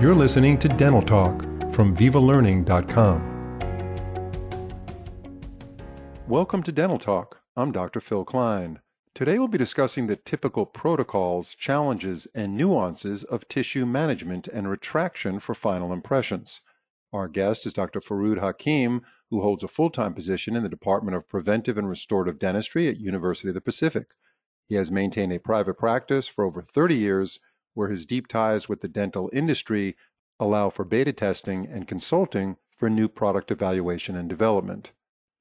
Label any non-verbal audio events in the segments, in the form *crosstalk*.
You're listening to Dental Talk from VivaLearning.com. Welcome to Dental Talk. I'm Dr. Phil Klein. Today we'll be discussing the typical protocols, challenges, and nuances of tissue management and retraction for final impressions. Our guest is Dr. Farood Hakim, who holds a full-time position in the Department of Preventive and Restorative Dentistry at University of the Pacific. He has maintained a private practice for over 30 years where his deep ties with the dental industry allow for beta testing and consulting for new product evaluation and development.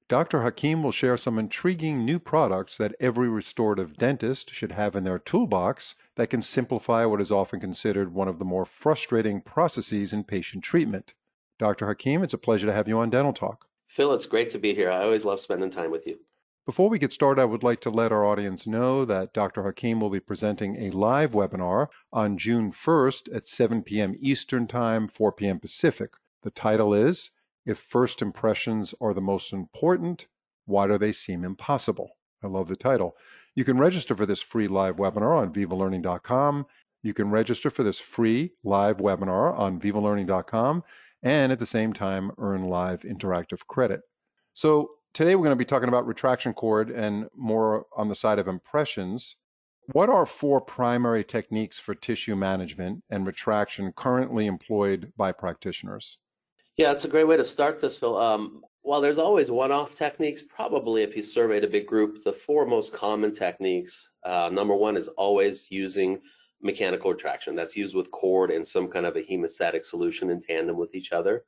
Dr. Hakim will share some intriguing new products that every restorative dentist should have in their toolbox that can simplify what is often considered one of the more frustrating processes in patient treatment. Dr. Hakim, it's a pleasure to have you on Dental Talk. Phil, it's great to be here. I always love spending time with you. Before we get started, I would like to let our audience know that Dr. Hakim will be presenting a live webinar on June 1st at 7 p.m. Eastern Time, 4 p.m. Pacific. The title is if first impressions are the most important, why do they seem impossible? I love the title. You can register for this free live webinar on vivalearning.com. You can register for this free live webinar on vivalearning.com and at the same time earn live interactive credit. So, today we're going to be talking about retraction cord and more on the side of impressions. What are four primary techniques for tissue management and retraction currently employed by practitioners? Yeah, it's a great way to start this, Phil. Um, while there's always one-off techniques, probably if you surveyed a big group, the four most common techniques, uh, number one is always using mechanical retraction. That's used with cord and some kind of a hemostatic solution in tandem with each other.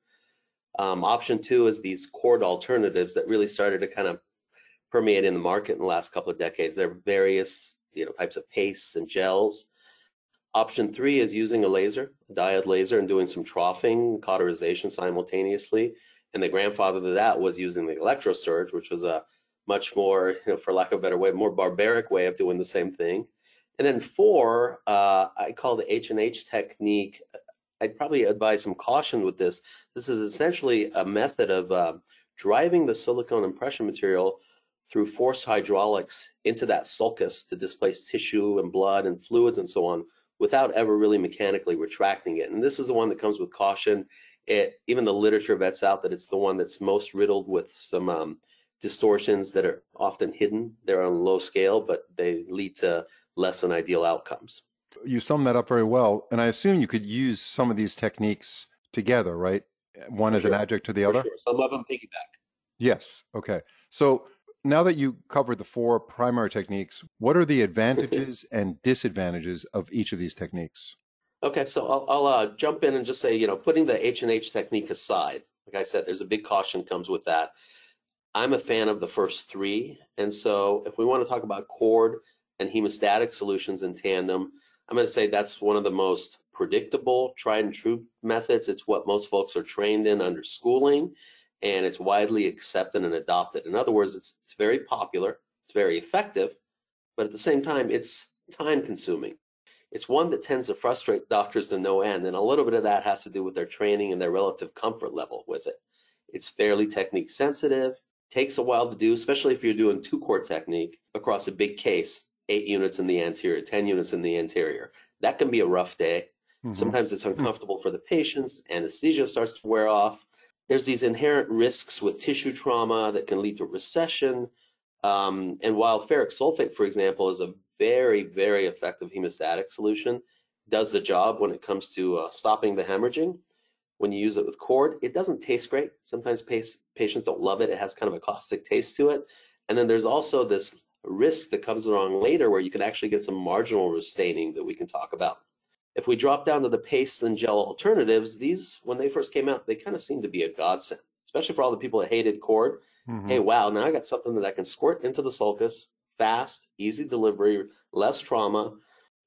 Um, option two is these cord alternatives that really started to kind of permeate in the market in the last couple of decades. There are various you know types of pastes and gels Option three is using a laser, a diode laser, and doing some troughing, cauterization simultaneously. And the grandfather to that was using the electrosurge, which was a much more, you *laughs* know, for lack of a better way, more barbaric way of doing the same thing. And then four, uh, I call the H and H technique. I'd probably advise some caution with this. This is essentially a method of uh, driving the silicone impression material through force hydraulics into that sulcus to displace tissue and blood and fluids and so on without ever really mechanically retracting it. And this is the one that comes with caution. It, even the literature vets out that it's the one that's most riddled with some um, distortions that are often hidden. They're on low scale, but they lead to less than ideal outcomes. You sum that up very well. And I assume you could use some of these techniques together, right? One For as sure. an adjunct to the For other? Sure. Some of them piggyback. Yes. Okay. So now that you covered the four primary techniques, what are the *laughs* advantages and disadvantages of each of these techniques? Okay, so I'll, I'll uh, jump in and just say, you know, putting the H and H technique aside, like I said, there's a big caution comes with that. I'm a fan of the first three, and so if we want to talk about cord and hemostatic solutions in tandem, I'm going to say that's one of the most predictable, tried and true methods. It's what most folks are trained in under schooling and it's widely accepted and adopted. In other words, it's it's very popular, it's very effective, but at the same time, it's time consuming. It's one that tends to frustrate doctors to no end, and a little bit of that has to do with their training and their relative comfort level with it. It's fairly technique sensitive, takes a while to do, especially if you're doing two cord technique across a big case, eight units in the anterior, 10 units in the anterior. That can be a rough day. Mm-hmm. Sometimes it's uncomfortable for the patients, anesthesia starts to wear off there's these inherent risks with tissue trauma that can lead to recession. Um, and while ferric sulfate, for example, is a very, very effective hemostatic solution, does the job when it comes to uh, stopping the hemorrhaging. When you use it with cord, it doesn't taste great. Sometimes patients don't love it. It has kind of a caustic taste to it. And then there's also this risk that comes along later where you can actually get some marginal staining that we can talk about. If we drop down to the paste and gel alternatives, these, when they first came out, they kind of seemed to be a godsend, especially for all the people that hated cord. Mm-hmm. Hey, wow, now I got something that I can squirt into the sulcus, fast, easy delivery, less trauma,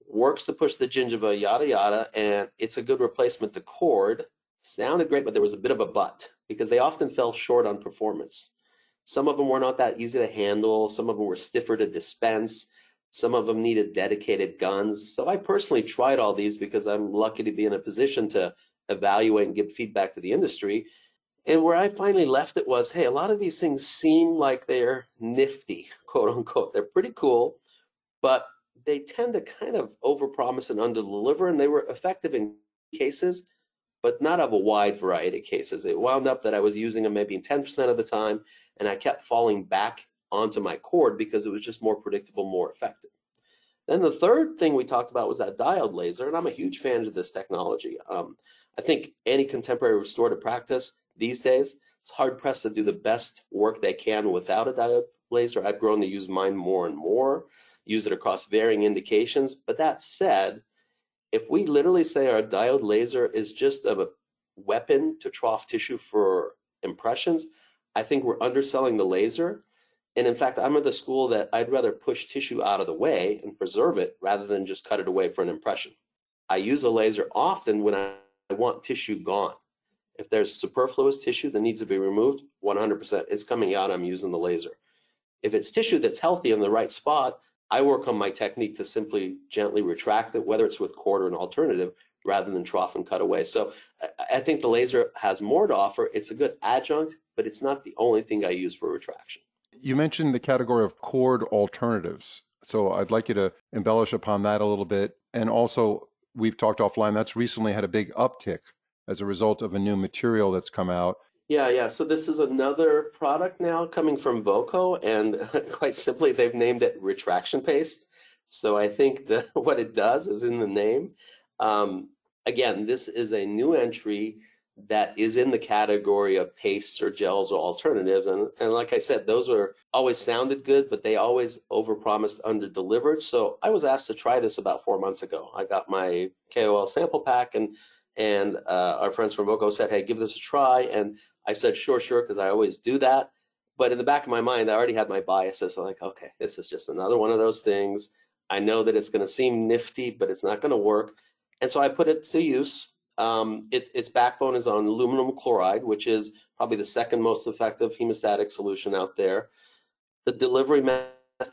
works to push the gingiva, yada, yada, and it's a good replacement to cord. Sounded great, but there was a bit of a but because they often fell short on performance. Some of them were not that easy to handle, some of them were stiffer to dispense some of them needed dedicated guns. So I personally tried all these because I'm lucky to be in a position to evaluate and give feedback to the industry. And where I finally left it was, hey, a lot of these things seem like they're nifty, *laughs* quote unquote. They're pretty cool, but they tend to kind of overpromise and underdeliver, and they were effective in cases, but not of a wide variety of cases. It wound up that I was using them maybe 10% of the time, and I kept falling back onto my cord because it was just more predictable, more effective. Then the third thing we talked about was that diode laser, and I'm a huge fan of this technology. Um, I think any contemporary restorative practice these days, it's hard pressed to do the best work they can without a diode laser. I've grown to use mine more and more, use it across varying indications. But that said, if we literally say our diode laser is just a weapon to trough tissue for impressions, I think we're underselling the laser and in fact, I'm of the school that I'd rather push tissue out of the way and preserve it rather than just cut it away for an impression. I use a laser often when I want tissue gone. If there's superfluous tissue that needs to be removed, 100% it's coming out, I'm using the laser. If it's tissue that's healthy in the right spot, I work on my technique to simply gently retract it, whether it's with cord or an alternative, rather than trough and cut away. So I think the laser has more to offer. It's a good adjunct, but it's not the only thing I use for retraction. You mentioned the category of cord alternatives. So I'd like you to embellish upon that a little bit. And also, we've talked offline, that's recently had a big uptick as a result of a new material that's come out. Yeah, yeah. So this is another product now coming from Voco, and *laughs* quite simply, they've named it retraction paste. So I think *laughs* what it does is in the name. Um, again, this is a new entry that is in the category of pastes or gels or alternatives. And, and like I said, those are always sounded good, but they always overpromised, under-delivered. So I was asked to try this about four months ago. I got my KOL sample pack and and uh, our friends from Voco said, hey, give this a try. And I said, sure, sure, because I always do that. But in the back of my mind, I already had my biases. I'm like, okay, this is just another one of those things. I know that it's going to seem nifty, but it's not going to work. And so I put it to use um, its, its backbone is on aluminum chloride, which is probably the second most effective hemostatic solution out there. The delivery method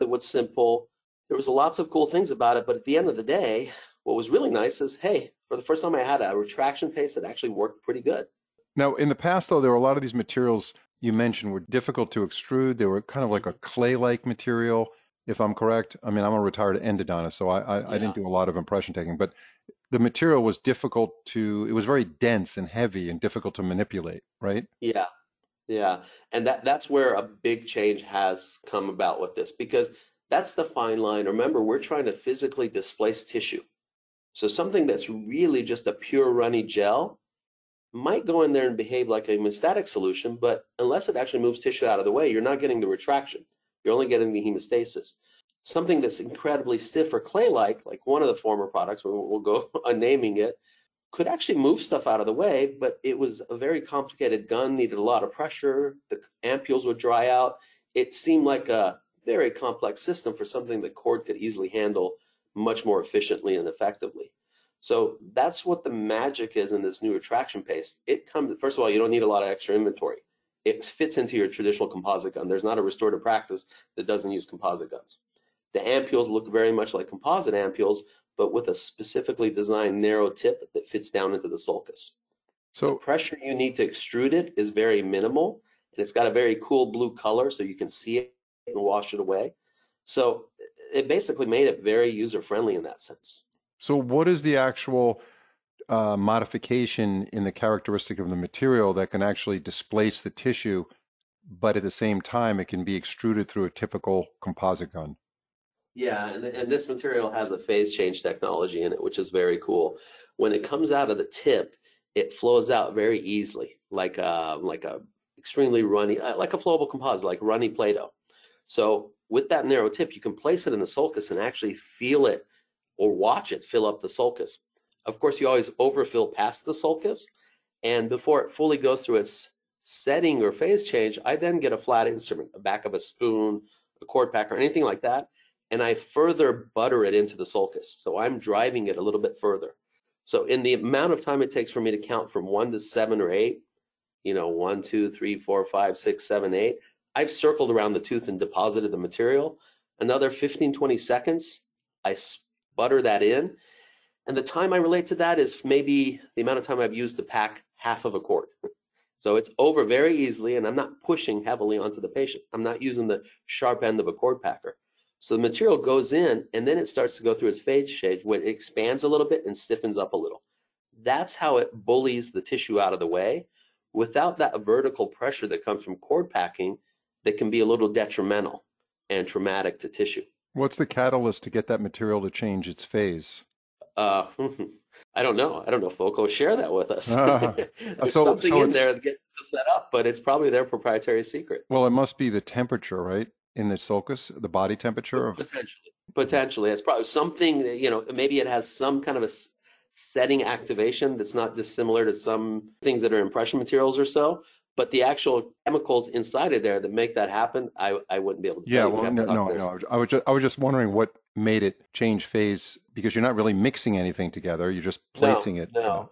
was simple. There was lots of cool things about it, but at the end of the day, what was really nice is, hey, for the first time I had a retraction paste that actually worked pretty good. Now, in the past, though, there were a lot of these materials you mentioned were difficult to extrude. They were kind of like a clay-like material, if I'm correct. I mean, I'm a retired endodontist, so I, I, yeah. I didn't do a lot of impression taking, but the material was difficult to it was very dense and heavy and difficult to manipulate right? Yeah. Yeah. And that that's where a big change has come about with this because that's the fine line. Remember we're trying to physically displace tissue. So something that's really just a pure runny gel might go in there and behave like a hemostatic solution but unless it actually moves tissue out of the way you're not getting the retraction you're only getting the hemostasis something that's incredibly stiff or clay-like, like one of the former products, we'll, go *laughs* on naming it, could actually move stuff out of the way, but it was a very complicated gun, needed a lot of pressure. The ampules would dry out. It seemed like a very complex system for something that cord could easily handle much more efficiently and effectively. So that's what the magic is in this new retraction paste. It comes, first of all, you don't need a lot of extra inventory. It fits into your traditional composite gun. There's not a restorative practice that doesn't use composite guns. The ampules look very much like composite ampules, but with a specifically designed narrow tip that fits down into the sulcus. So the pressure you need to extrude it is very minimal, and it's got a very cool blue color, so you can see it and wash it away. So it basically made it very user friendly in that sense. So what is the actual uh, modification in the characteristic of the material that can actually displace the tissue, but at the same time it can be extruded through a typical composite gun? Yeah, and, and this material has a phase change technology in it, which is very cool. When it comes out of the tip, it flows out very easily, like a, uh, like a extremely runny, uh, like a flowable composite, like runny Play-Doh. So with that narrow tip, you can place it in the sulcus and actually feel it or watch it fill up the sulcus. Of course, you always overfill past the sulcus, and before it fully goes through its setting or phase change, I then get a flat instrument, a back of a spoon, a cord pack, or anything like that, and I further butter it into the sulcus. So I'm driving it a little bit further. So in the amount of time it takes for me to count from one to seven or eight, you know, one, two, three, four, five, six, seven, eight, I've circled around the tooth and deposited the material. Another 15, 20 seconds, I butter that in. And the time I relate to that is maybe the amount of time I've used to pack half of a cord. *laughs* So it's over very easily, and I'm not pushing heavily onto the patient. I'm not using the sharp end of a cord packer. So the material goes in and then it starts to go through its phase change where it expands a little bit and stiffens up a little. That's how it bullies the tissue out of the way. Without that vertical pressure that comes from cord packing, that can be a little detrimental and traumatic to tissue. What's the catalyst to get that material to change its phase? Uh, *laughs* I don't know. I don't know if Voco share that with us. Uh, *laughs* There's so- something so in there that gets set up, but it's probably their proprietary secret. Well, it must be the temperature, right? In the sulcus, the body temperature of Potentially, potentially, it's probably something. that, You know, maybe it has some kind of a setting activation that's not dissimilar to some things that are impression materials or so. But the actual chemicals inside of there that make that happen, I, I wouldn't be able to. Yeah, tell you. well, no, no, no. I was just, I was just wondering what made it change phase because you're not really mixing anything together. You're just placing it. you no. know.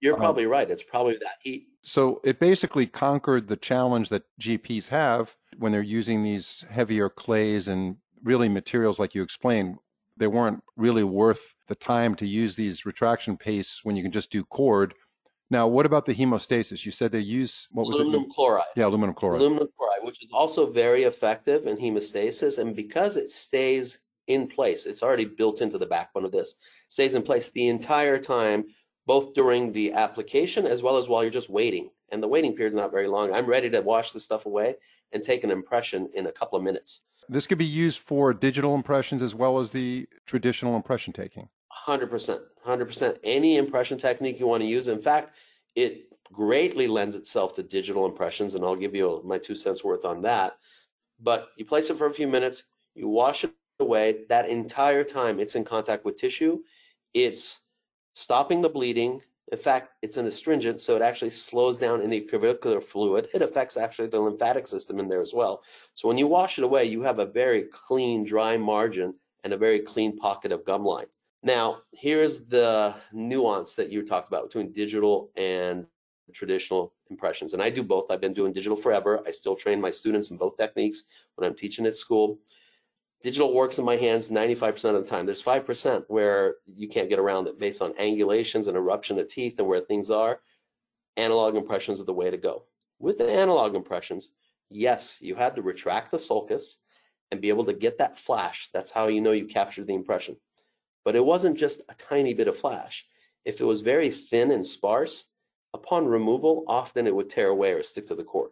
You're Um, probably right. It's probably that heat. So it basically conquered the challenge that GPs have when they're using these heavier clays and really materials like you explained. They weren't really worth the time to use these retraction pastes when you can just do cord. Now, what about the hemostasis? You said they use what was Aluminum it? chloride. Yeah, aluminum chloride. aluminum chloride, which is also very effective in hemostasis. And because it stays in place, it's already built into the backbone of this, stays in place the entire time, both during the application as well as while you're just waiting. And the waiting period is not very long. I'm ready to wash this stuff away and take an impression in a couple of minutes. This could be used for digital impressions as well as the traditional impression taking. 100%. 100%. Any impression technique you want to use. In fact, it greatly lends itself to digital impressions, and I'll give you my two cents worth on that. But you place it for a few minutes, you wash it away. That entire time, it's in contact with tissue. It's stopping the bleeding. In fact, it's an astringent, so it actually slows down any crevicular fluid. It affects actually the lymphatic system in there as well. So when you wash it away, you have a very clean, dry margin and a very clean pocket of gum line. Now, here's the nuance that you talked about between digital and traditional impressions. And I do both. I've been doing digital forever. I still train my students in both techniques when I'm teaching at school. Digital works in my hands 95% of the time. There's 5% where you can't get around it based on angulations and eruption of teeth and where things are. Analog impressions are the way to go. With the analog impressions, yes, you had to retract the sulcus and be able to get that flash. That's how you know you captured the impression. But it wasn't just a tiny bit of flash. If it was very thin and sparse, upon removal, often it would tear away or stick to the cord.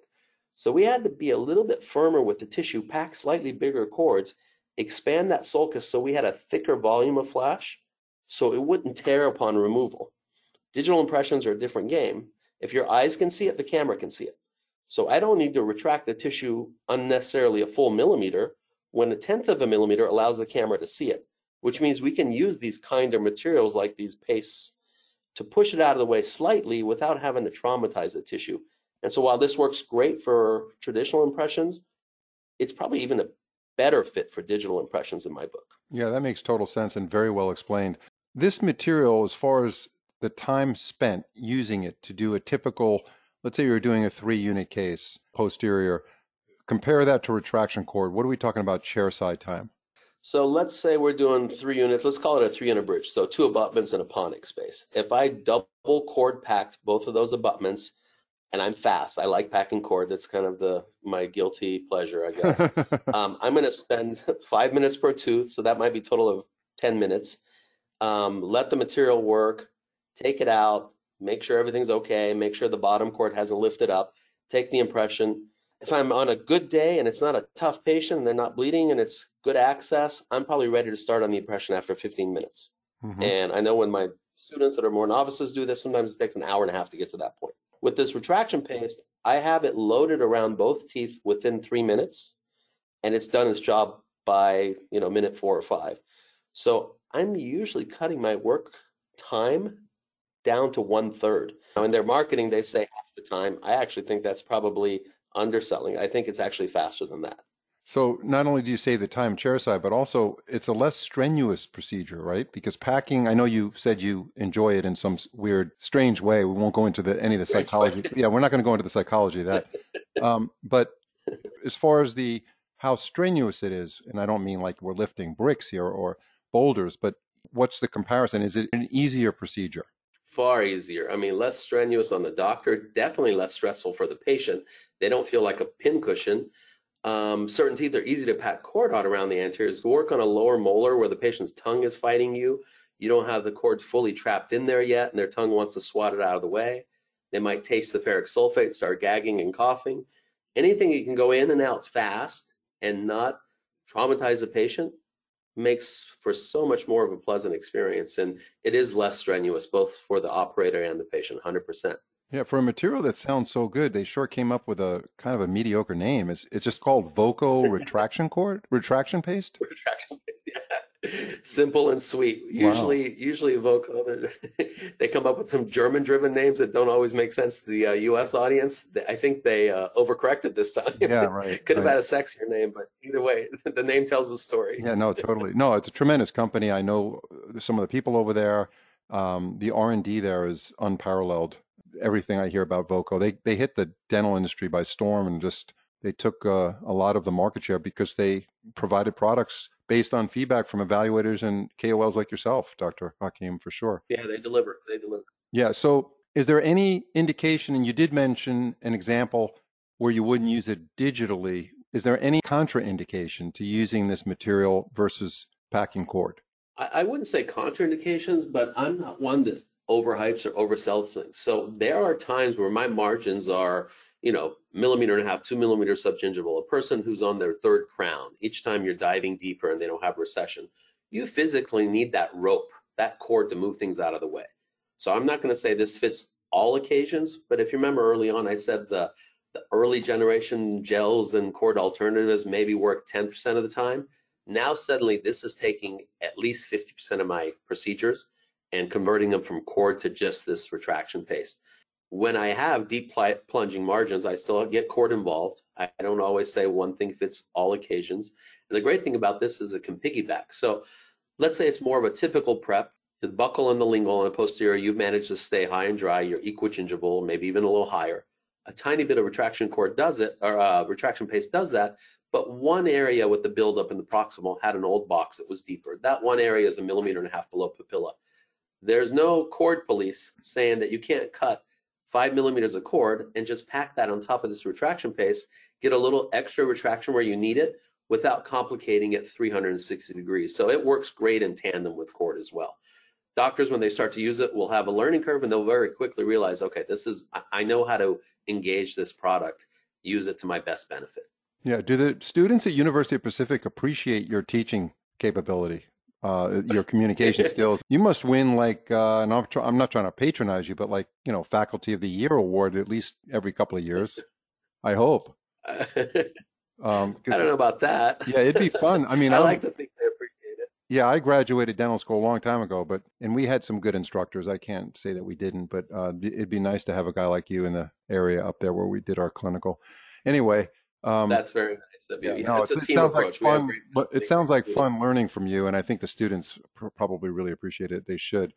So we had to be a little bit firmer with the tissue, pack slightly bigger cords, expand that sulcus so we had a thicker volume of flash so it wouldn't tear upon removal. Digital impressions are a different game. If your eyes can see it, the camera can see it. So I don't need to retract the tissue unnecessarily a full millimeter when a tenth of a millimeter allows the camera to see it, which means we can use these kinder materials like these pastes to push it out of the way slightly without having to traumatize the tissue. And so while this works great for traditional impressions, it's probably even a better fit for digital impressions in my book. Yeah, that makes total sense and very well explained. This material, as far as the time spent using it to do a typical, let's say you're doing a three unit case posterior, compare that to retraction cord. What are we talking about chair side time? So let's say we're doing three units. Let's call it a three unit bridge. So two abutments and a pontic space. If I double cord packed both of those abutments, and I'm fast, I like packing cord. That's kind of the my guilty pleasure, I guess. *laughs* um, I'm going to spend *laughs* five minutes per tooth, so that might be a total of ten minutes. Um, let the material work, take it out, make sure everything's okay, make sure the bottom cord hasn't lifted up, take the impression. If I'm on a good day and it's not a tough patient and they're not bleeding and it's good access, I'm probably ready to start on the impression after 15 minutes. Mhm. And I know when my students that are more novices do this, sometimes it takes an hour and a half to get to that point. With this retraction paste, I have it loaded around both teeth within three minutes, and it's done its job by you know minute four or five. So I'm usually cutting my work time down to one third. Now in their marketing, they say half the time. I actually think that's probably underselling. I think it's actually faster than that. So not only do you save the time chairside, but also it's a less strenuous procedure, right? Because packing, I know you said you enjoy it in some weird, strange way. We won't go into the any of the psychology. Yeah, we're not going to go into the psychology of that. *laughs* Um, but as far as the how strenuous it is, and I don't mean like we're lifting bricks here or boulders, but what's the comparison? Is it an easier procedure? far easier. I mean, less strenuous on the doctor, definitely less stressful for the patient. They don't feel like a pincushion. Um, certain teeth are easy to pack cord on around the anteriors. Work on a lower molar where the patient's tongue is fighting you. You don't have the cord fully trapped in there yet, and their tongue wants to swat it out of the way. They might taste the ferric sulfate, start gagging and coughing. Anything you can go in and out fast and not traumatize the patient makes for so much more of a pleasant experience. And it is less strenuous, both for the operator and the patient, 100%. Yeah, for a material that sounds so good, they sure came up with a kind of a mediocre name. It's it's just called Voco retraction cord, retraction paste. Retraction paste, yeah. *laughs* Simple and sweet. Usually, wow. usually Voco, *laughs* they come up with some German-driven names that don't always make sense to the uh, U.S. audience. I think they uh, overcorrected this time. Yeah, *laughs* right. Could have right. had a sexier name, but either way, the name tells the story. Yeah, no, totally. No, it's a tremendous company. I know some of the people over there. Um, the R and D there is unparalleled everything I hear about Voco. They they hit the dental industry by storm and just they took uh, a lot of the market share because they provided products based on feedback from evaluators and KOLs like yourself, Dr. Hakim, for sure. Yeah, they deliver. They deliver. Yeah. So, is there any indication? And you did mention an example where you wouldn't use it digitally. Is there any contraindication to using this material versus packing cord? I, I wouldn't say contraindications, but I'm not one that overhypes or oversells things. So there are times where my margins are, you know, millimeter and a half, two millimeters subgingival. A person who's on their third crown, each time you're diving deeper and they don't have recession, you physically need that rope, that cord to move things out of the way. So I'm not going to say this fits all occasions, but if you remember early on, I said the the early generation gels and cord alternatives maybe work 10% of the time. Now suddenly this is taking at least 50% of my procedures and converting them from cord to just this retraction paste. When I have deep plunging margins, I still get cord involved. I don't always say one thing fits all occasions. And the great thing about this is it can piggyback. So let's say it's more of a typical prep. The buccal and the lingual and the posterior, you've managed to stay high and dry. You're equigingival, maybe even a little higher. A tiny bit of retraction cord does it, or uh, retraction paste does that. But one area with the buildup in the proximal had an old box that was deeper. That one area is a millimeter and a half below papilla. There's no cord police saying that you can't cut five millimeters of cord and just pack that on top of this retraction paste, get a little extra retraction where you need it without complicating it 360 degrees. So it works great in tandem with cord as well. Doctors, when they start to use it, will have a learning curve and they'll very quickly realize, okay, this is, I know how to engage this product, use it to my best benefit. Yeah. Do the students at University of Pacific appreciate your teaching capability? Uh, your communication skills. You must win like, uh, and I'm, tr- I'm not trying to patronize you, but like, you know, Faculty of the Year award at least every couple of years. I hope. *laughs* Um, I don't know about that. yeah, it'd be fun. I mean, *laughs* I I'm, like to think they appreciate it. Yeah, I graduated dental school a long time ago, but and we had some good instructors. I can't say that we didn't, but uh, it'd be nice to have a guy like you in the area up there where we did our clinical. Anyway, um, that's very nice. Yeah, no, it sounds like fun. But it sounds like fun learning from you, and I think the students pr- probably really appreciate it. They should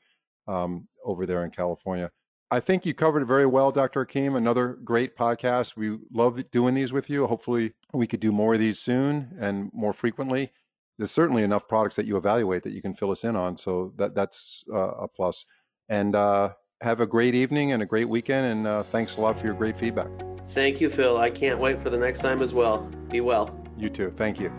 um, over there in California. I think you covered it very well, Dr. Hakim. Another great podcast. We love doing these with you. Hopefully, we could do more of these soon and more frequently. There's certainly enough products that you evaluate that you can fill us in on, so that that's uh, a plus. And uh, have a great evening and a great weekend. And uh, thanks a lot for your great feedback. Thank you, Phil. I can't wait for the next time as well. Be well. You too. Thank you.